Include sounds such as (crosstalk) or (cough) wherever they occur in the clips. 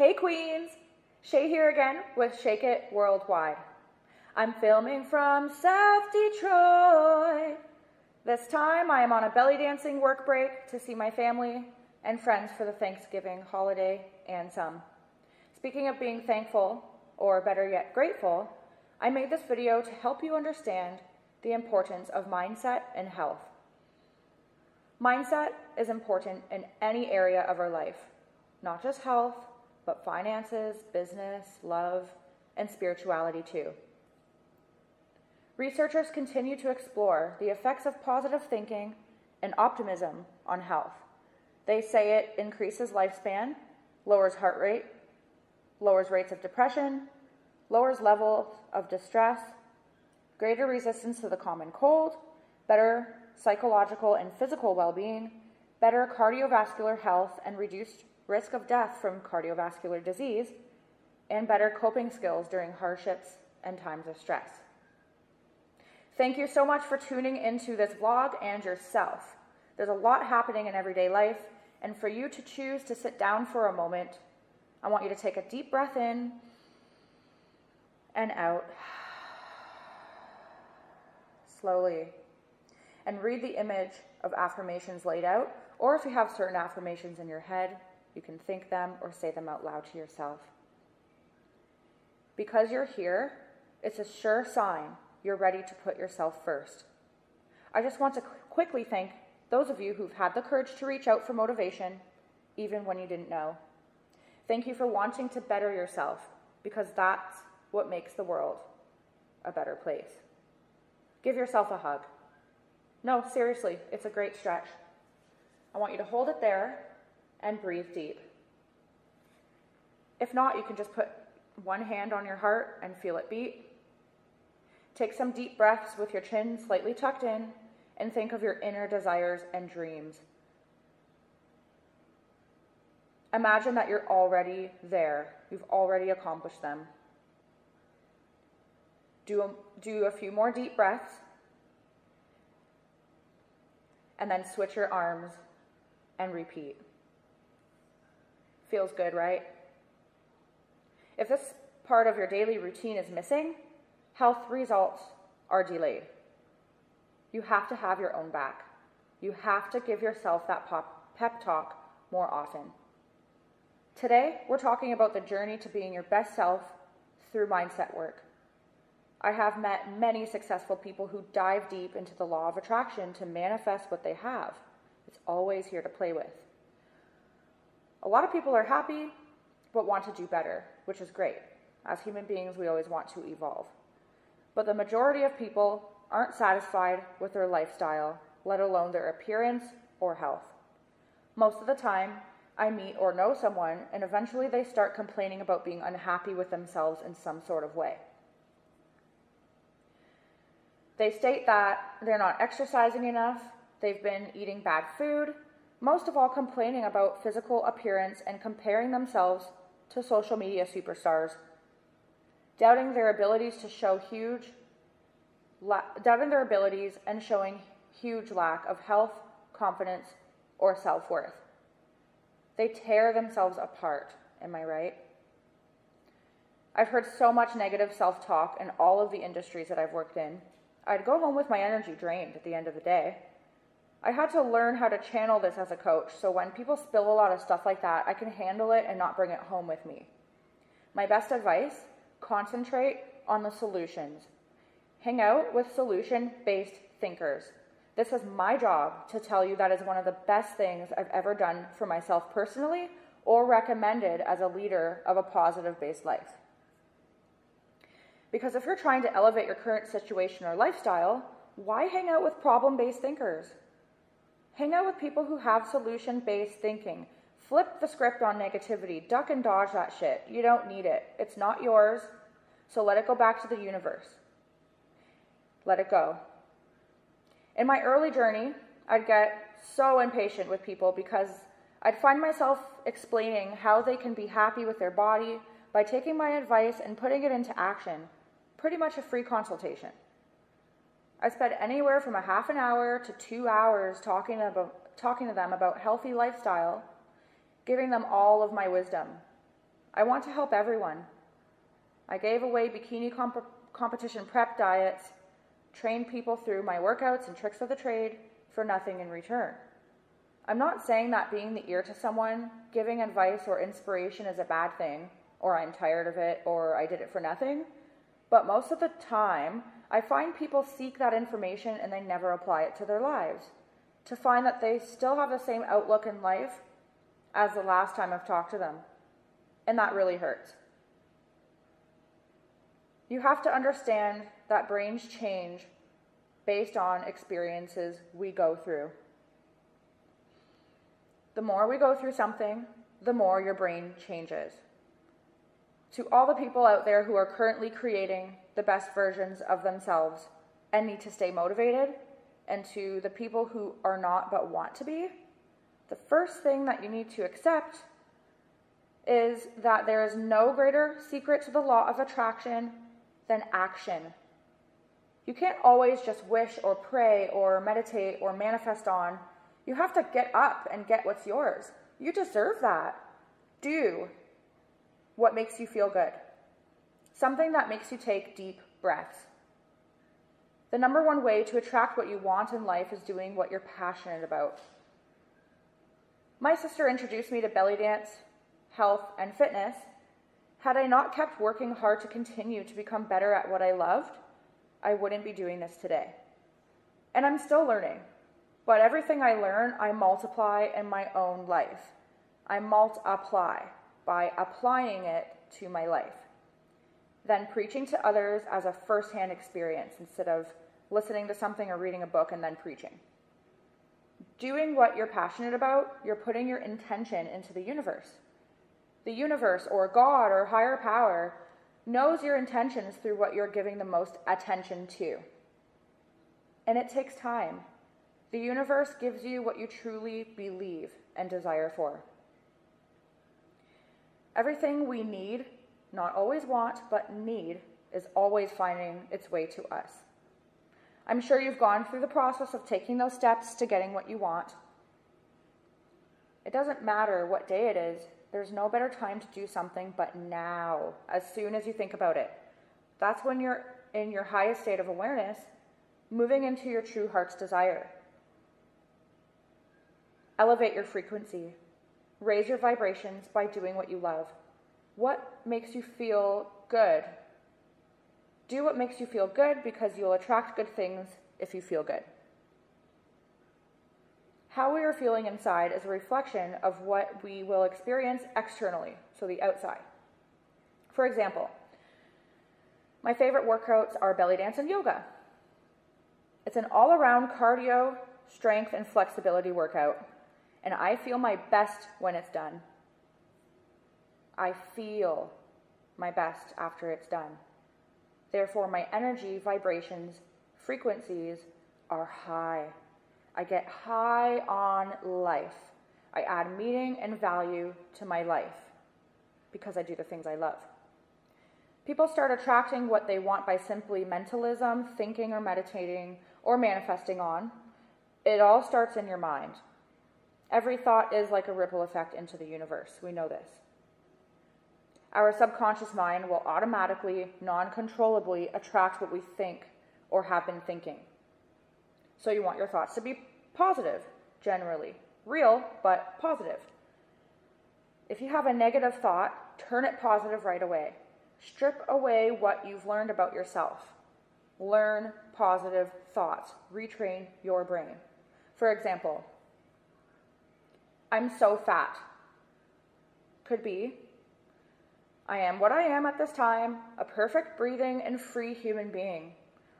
Hey Queens! Shay here again with Shake It Worldwide. I'm filming from South Detroit. This time I am on a belly dancing work break to see my family and friends for the Thanksgiving holiday and some. Speaking of being thankful, or better yet, grateful, I made this video to help you understand the importance of mindset and health. Mindset is important in any area of our life, not just health, but finances, business, love, and spirituality too. Researchers continue to explore the effects of positive thinking and optimism on health. They say it increases lifespan, lowers heart rate, lowers rates of depression, lowers levels of distress, greater resistance to the common cold, better psychological and physical well being, better cardiovascular health, and reduced risk of death from cardiovascular disease, and better coping skills during hardships and times of stress. Thank you so much for tuning into this vlog and yourself. There's a lot happening in everyday life, and for you to choose to sit down for a moment, I want you to take a deep breath in and out slowly and read the image of affirmations laid out, or if you have certain affirmations in your head, you can think them or say them out loud to yourself. Because you're here, it's a sure sign you're ready to put yourself first. I just want to quickly thank those of you who've had the courage to reach out for motivation, even when you didn't know. Thank you for wanting to better yourself, because that's what makes the world a better place. Give yourself a hug. No, seriously, it's a great stretch. I want you to hold it there and breathe deep. If not, you can just put one hand on your heart and feel it beat. Take some deep breaths with your chin slightly tucked in and think of your inner desires and dreams. Imagine that you're already there, you've already accomplished them. Do a, do a few more deep breaths and then switch your arms and repeat. Feels good, right? If this part of your daily routine is missing, health results are delayed. You have to have your own back. You have to give yourself that pep talk more often. Today, we're talking about the journey to being your best self through mindset work. I have met many successful people who dive deep into the law of attraction to manifest what they have. It's always here to play with. A lot of people are happy, but want to do better, which is great. As human beings, we always want to evolve. But the majority of people aren't satisfied with their lifestyle, let alone their appearance or health. Most of the time, I meet or know someone, and eventually they start complaining about being unhappy with themselves in some sort of way. They state that they're not exercising enough, they've been eating bad food, most of all complaining about physical appearance and comparing themselves to social media superstars, doubting their abilities to show huge, la- doubting their abilities and showing huge lack of health, confidence, or self worth. They tear themselves apart, am I right? I've heard so much negative self talk in all of the industries that I've worked in. I'd go home with my energy drained at the end of the day. I had to learn how to channel this as a coach, so when people spill a lot of stuff like that, I can handle it and not bring it home with me. My best advice concentrate on the solutions. Hang out with solution based thinkers. This is my job to tell you that is one of the best things I've ever done for myself personally or recommended as a leader of a positive based life. Because if you're trying to elevate your current situation or lifestyle, why hang out with problem based thinkers? Hang out with people who have solution based thinking. Flip the script on negativity. Duck and dodge that shit. You don't need it. It's not yours. So let it go back to the universe. Let it go. In my early journey, I'd get so impatient with people because I'd find myself explaining how they can be happy with their body by taking my advice and putting it into action. Pretty much a free consultation. I spent anywhere from a half an hour to two hours talking, about, talking to them about healthy lifestyle, giving them all of my wisdom. I want to help everyone. I gave away bikini comp- competition prep diets, trained people through my workouts and tricks of the trade for nothing in return. I'm not saying that being the ear to someone, giving advice or inspiration is a bad thing, or I'm tired of it, or I did it for nothing. But most of the time, I find people seek that information and they never apply it to their lives. To find that they still have the same outlook in life as the last time I've talked to them. And that really hurts. You have to understand that brains change based on experiences we go through. The more we go through something, the more your brain changes. To all the people out there who are currently creating the best versions of themselves and need to stay motivated, and to the people who are not but want to be, the first thing that you need to accept is that there is no greater secret to the law of attraction than action. You can't always just wish or pray or meditate or manifest on. You have to get up and get what's yours. You deserve that. Do what makes you feel good. Something that makes you take deep breaths. The number one way to attract what you want in life is doing what you're passionate about. My sister introduced me to belly dance, health, and fitness. Had I not kept working hard to continue to become better at what I loved, I wouldn't be doing this today. And I'm still learning. But everything I learn, I multiply in my own life. I multiply by applying it to my life. Then preaching to others as a first-hand experience instead of listening to something or reading a book and then preaching. Doing what you're passionate about, you're putting your intention into the universe. The universe or God or higher power knows your intentions through what you're giving the most attention to. And it takes time. The universe gives you what you truly believe and desire for. Everything we need, not always want, but need, is always finding its way to us. I'm sure you've gone through the process of taking those steps to getting what you want. It doesn't matter what day it is, there's no better time to do something but now, as soon as you think about it. That's when you're in your highest state of awareness, moving into your true heart's desire. Elevate your frequency. Raise your vibrations by doing what you love. What makes you feel good? Do what makes you feel good because you'll attract good things if you feel good. How we are feeling inside is a reflection of what we will experience externally, so the outside. For example, my favorite workouts are belly dance and yoga. It's an all around cardio, strength, and flexibility workout, and I feel my best when it's done. I feel my best after it's done. Therefore, my energy, vibrations, frequencies are high. I get high on life. I add meaning and value to my life because I do the things I love. People start attracting what they want by simply mentalism, thinking or meditating, or manifesting on. It all starts in your mind. Every thought is like a ripple effect into the universe. We know this. Our subconscious mind will automatically, non controllably attract what we think or have been thinking. So you want your thoughts to be positive, generally. Real, but positive. If you have a negative thought, turn it positive right away. Strip away what you've learned about yourself. Learn positive thoughts. Retrain your brain. For example, I'm so fat. Could be, I am what I am at this time, a perfect, breathing, and free human being.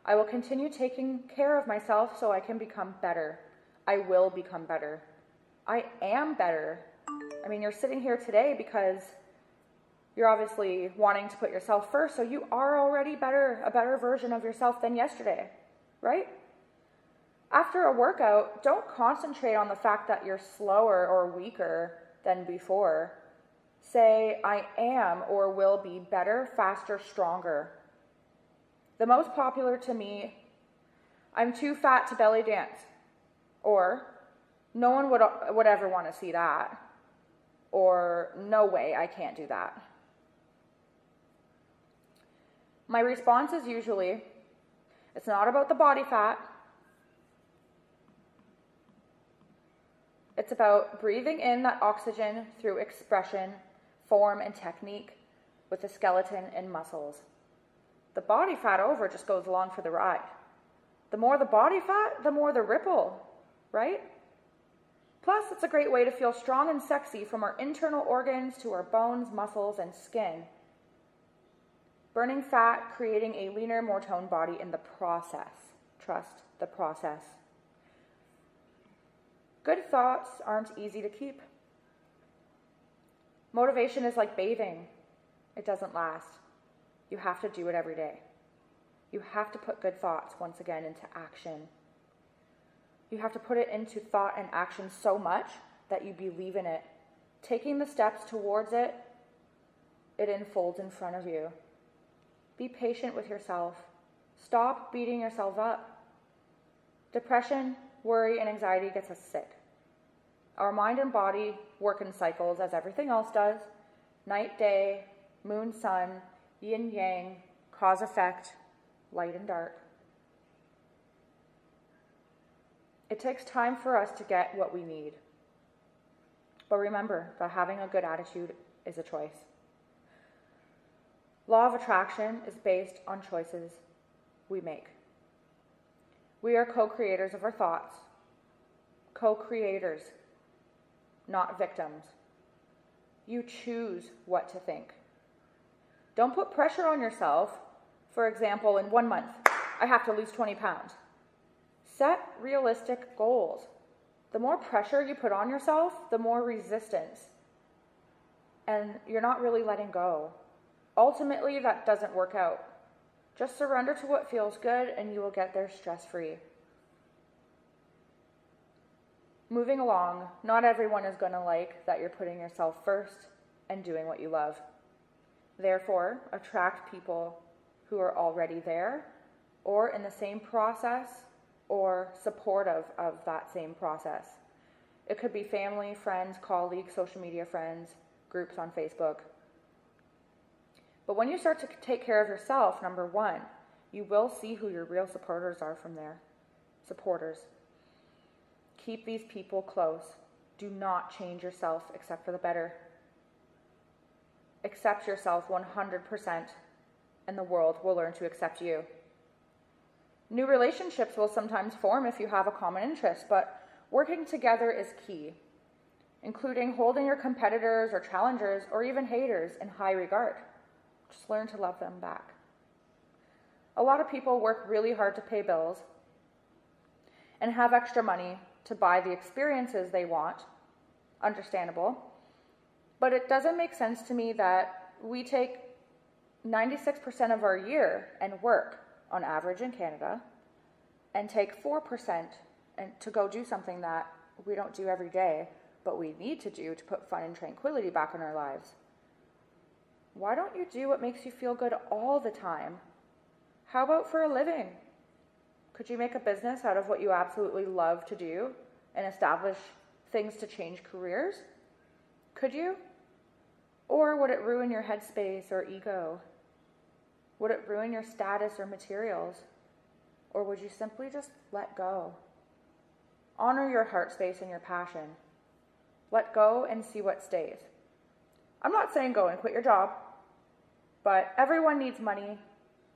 I will continue taking care of myself so I can become better. I will become better. I am better. I mean, you're sitting here today because you're obviously wanting to put yourself first, so you are already better, a better version of yourself than yesterday, right? After a workout, don't concentrate on the fact that you're slower or weaker than before. Say, I am or will be better, faster, stronger. The most popular to me, I'm too fat to belly dance. Or, no one would, would ever want to see that. Or, no way, I can't do that. My response is usually it's not about the body fat, it's about breathing in that oxygen through expression, form, and technique with the skeleton and muscles. The body fat over just goes along for the ride. The more the body fat, the more the ripple, right? Plus, it's a great way to feel strong and sexy from our internal organs to our bones, muscles, and skin. Burning fat, creating a leaner, more toned body in the process. Trust the process. Good thoughts aren't easy to keep. Motivation is like bathing, it doesn't last. You have to do it every day. You have to put good thoughts once again into action. You have to put it into thought and action so much that you believe in it. Taking the steps towards it, it unfolds in front of you. Be patient with yourself. Stop beating yourself up. Depression, worry, and anxiety gets us sick. Our mind and body work in cycles as everything else does night, day, moon, sun, yin, yang, cause, effect, light, and dark. It takes time for us to get what we need. But remember that having a good attitude is a choice. Law of attraction is based on choices we make. We are co creators of our thoughts, co creators, not victims. You choose what to think. Don't put pressure on yourself. For example, in one month, I have to lose 20 pounds. Set realistic goals. The more pressure you put on yourself, the more resistance. And you're not really letting go. Ultimately, that doesn't work out. Just surrender to what feels good and you will get there stress free. Moving along, not everyone is going to like that you're putting yourself first and doing what you love. Therefore, attract people who are already there or in the same process or supportive of that same process. It could be family, friends, colleagues, social media friends, groups on Facebook. But when you start to take care of yourself, number one, you will see who your real supporters are from there. Supporters. Keep these people close. Do not change yourself except for the better. Accept yourself 100%, and the world will learn to accept you. New relationships will sometimes form if you have a common interest, but working together is key, including holding your competitors or challengers or even haters in high regard. Just learn to love them back. A lot of people work really hard to pay bills and have extra money to buy the experiences they want. Understandable. But it doesn't make sense to me that we take 96% of our year and work on average in Canada and take 4% and to go do something that we don't do every day, but we need to do to put fun and tranquility back in our lives. Why don't you do what makes you feel good all the time? How about for a living? Could you make a business out of what you absolutely love to do and establish things to change careers? Could you? Or would it ruin your headspace or ego? Would it ruin your status or materials? Or would you simply just let go? Honor your heart space and your passion. Let go and see what stays. I'm not saying go and quit your job, but everyone needs money.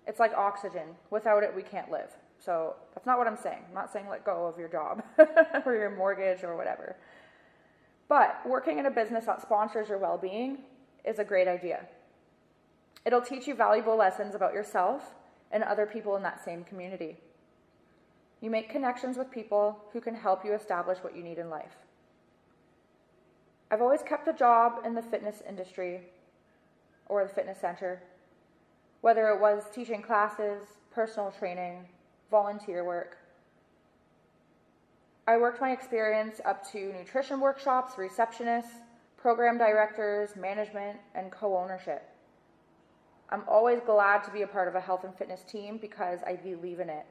It's like oxygen. Without it, we can't live. So that's not what I'm saying. I'm not saying let go of your job (laughs) or your mortgage or whatever. But working in a business that sponsors your well being is a great idea. It'll teach you valuable lessons about yourself and other people in that same community. You make connections with people who can help you establish what you need in life. I've always kept a job in the fitness industry or the fitness center, whether it was teaching classes, personal training, volunteer work. I worked my experience up to nutrition workshops, receptionists, program directors, management, and co ownership. I'm always glad to be a part of a health and fitness team because I believe in it.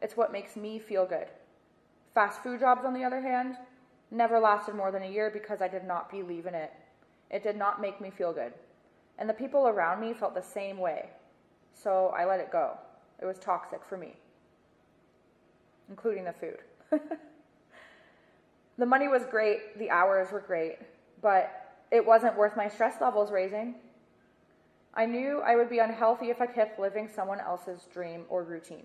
It's what makes me feel good. Fast food jobs, on the other hand, never lasted more than a year because I did not believe in it. It did not make me feel good. And the people around me felt the same way. So I let it go. It was toxic for me, including the food. (laughs) the money was great, the hours were great, but it wasn't worth my stress levels raising. I knew I would be unhealthy if I kept living someone else's dream or routine.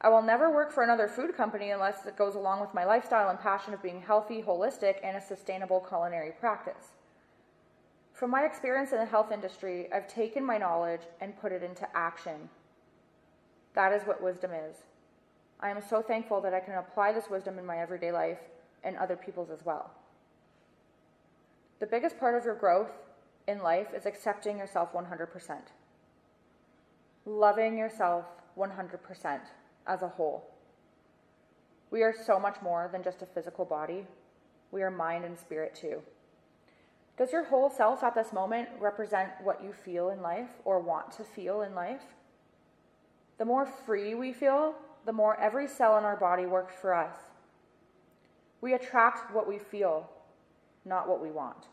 I will never work for another food company unless it goes along with my lifestyle and passion of being healthy, holistic, and a sustainable culinary practice. From my experience in the health industry, I've taken my knowledge and put it into action. That is what wisdom is. I am so thankful that I can apply this wisdom in my everyday life and other people's as well. The biggest part of your growth in life is accepting yourself 100%, loving yourself 100% as a whole. We are so much more than just a physical body, we are mind and spirit too. Does your whole self at this moment represent what you feel in life or want to feel in life? The more free we feel, the more every cell in our body works for us. We attract what we feel, not what we want.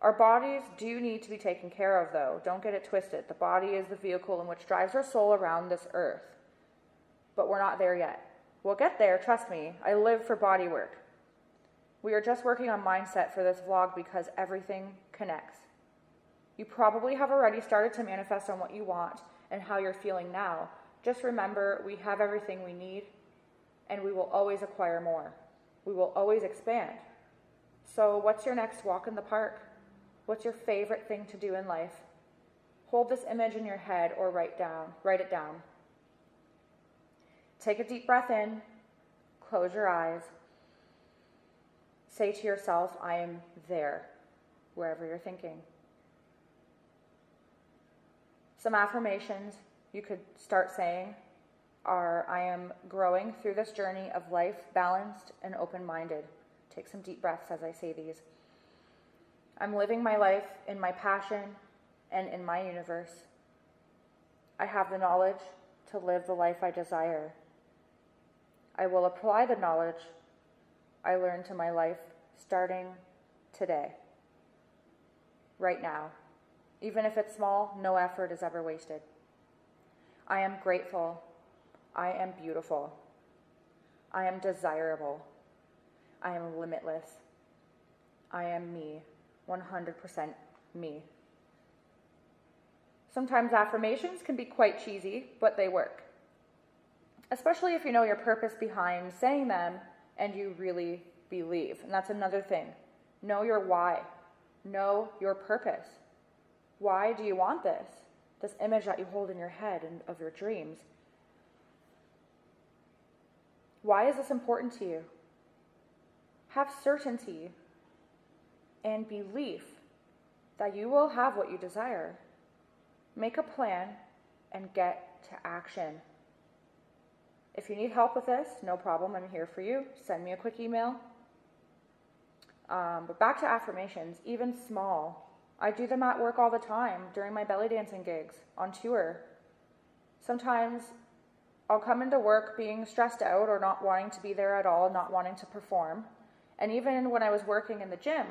Our bodies do need to be taken care of, though. Don't get it twisted. The body is the vehicle in which drives our soul around this earth but we're not there yet. We'll get there, trust me. I live for body work. We are just working on mindset for this vlog because everything connects. You probably have already started to manifest on what you want and how you're feeling now. Just remember, we have everything we need and we will always acquire more. We will always expand. So, what's your next walk in the park? What's your favorite thing to do in life? Hold this image in your head or write down, write it down. Take a deep breath in, close your eyes. Say to yourself, I am there, wherever you're thinking. Some affirmations you could start saying are I am growing through this journey of life balanced and open minded. Take some deep breaths as I say these. I'm living my life in my passion and in my universe. I have the knowledge to live the life I desire. I will apply the knowledge I learned to my life starting today, right now. Even if it's small, no effort is ever wasted. I am grateful. I am beautiful. I am desirable. I am limitless. I am me, 100% me. Sometimes affirmations can be quite cheesy, but they work especially if you know your purpose behind saying them and you really believe. And that's another thing. Know your why, know your purpose. Why do you want this? This image that you hold in your head and of your dreams. Why is this important to you? Have certainty and belief that you will have what you desire. Make a plan and get to action. If you need help with this, no problem. I'm here for you. Send me a quick email. Um, but back to affirmations, even small. I do them at work all the time during my belly dancing gigs, on tour. Sometimes I'll come into work being stressed out or not wanting to be there at all, not wanting to perform. And even when I was working in the gym,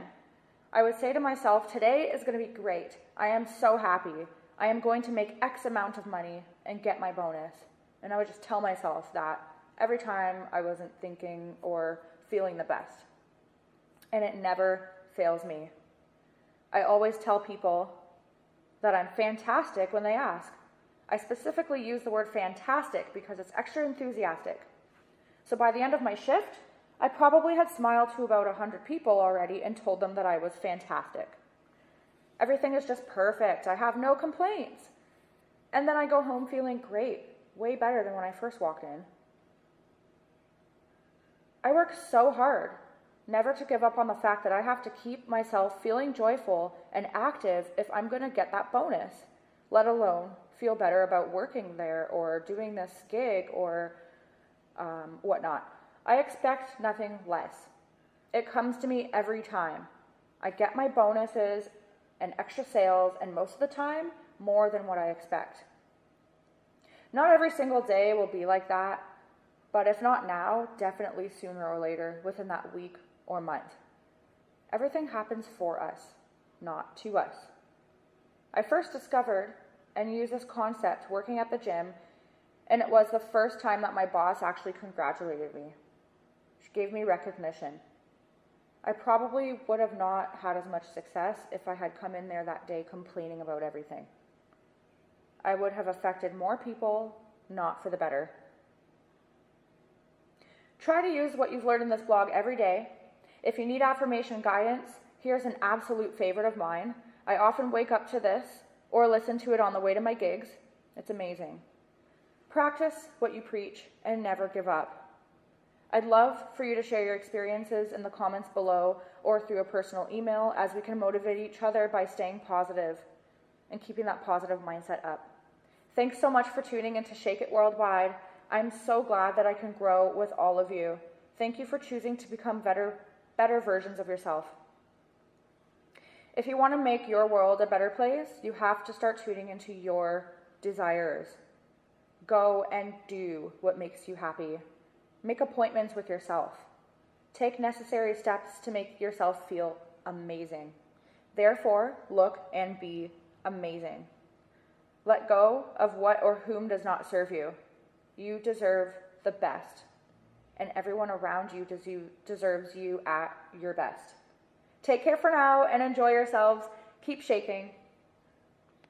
I would say to myself, Today is going to be great. I am so happy. I am going to make X amount of money and get my bonus. And I would just tell myself that every time I wasn't thinking or feeling the best. And it never fails me. I always tell people that I'm fantastic when they ask. I specifically use the word fantastic because it's extra enthusiastic. So by the end of my shift, I probably had smiled to about 100 people already and told them that I was fantastic. Everything is just perfect. I have no complaints. And then I go home feeling great way better than when I first walked in. I work so hard never to give up on the fact that I have to keep myself feeling joyful and active if I'm going to get that bonus, let alone feel better about working there or doing this gig or um, whatnot. I expect nothing less. It comes to me every time. I get my bonuses and extra sales, and most of the time, more than what I expect. Not every single day will be like that, but if not now, definitely sooner or later, within that week or month. Everything happens for us, not to us. I first discovered and used this concept working at the gym, and it was the first time that my boss actually congratulated me. She gave me recognition. I probably would have not had as much success if I had come in there that day complaining about everything. I would have affected more people, not for the better. Try to use what you've learned in this blog every day. If you need affirmation guidance, here's an absolute favorite of mine. I often wake up to this or listen to it on the way to my gigs. It's amazing. Practice what you preach and never give up. I'd love for you to share your experiences in the comments below or through a personal email as we can motivate each other by staying positive and keeping that positive mindset up. Thanks so much for tuning in to Shake It Worldwide. I'm so glad that I can grow with all of you. Thank you for choosing to become better, better versions of yourself. If you want to make your world a better place, you have to start tuning into your desires. Go and do what makes you happy. Make appointments with yourself. Take necessary steps to make yourself feel amazing. Therefore, look and be amazing. Let go of what or whom does not serve you. You deserve the best, and everyone around you deserves you at your best. Take care for now and enjoy yourselves. Keep shaking.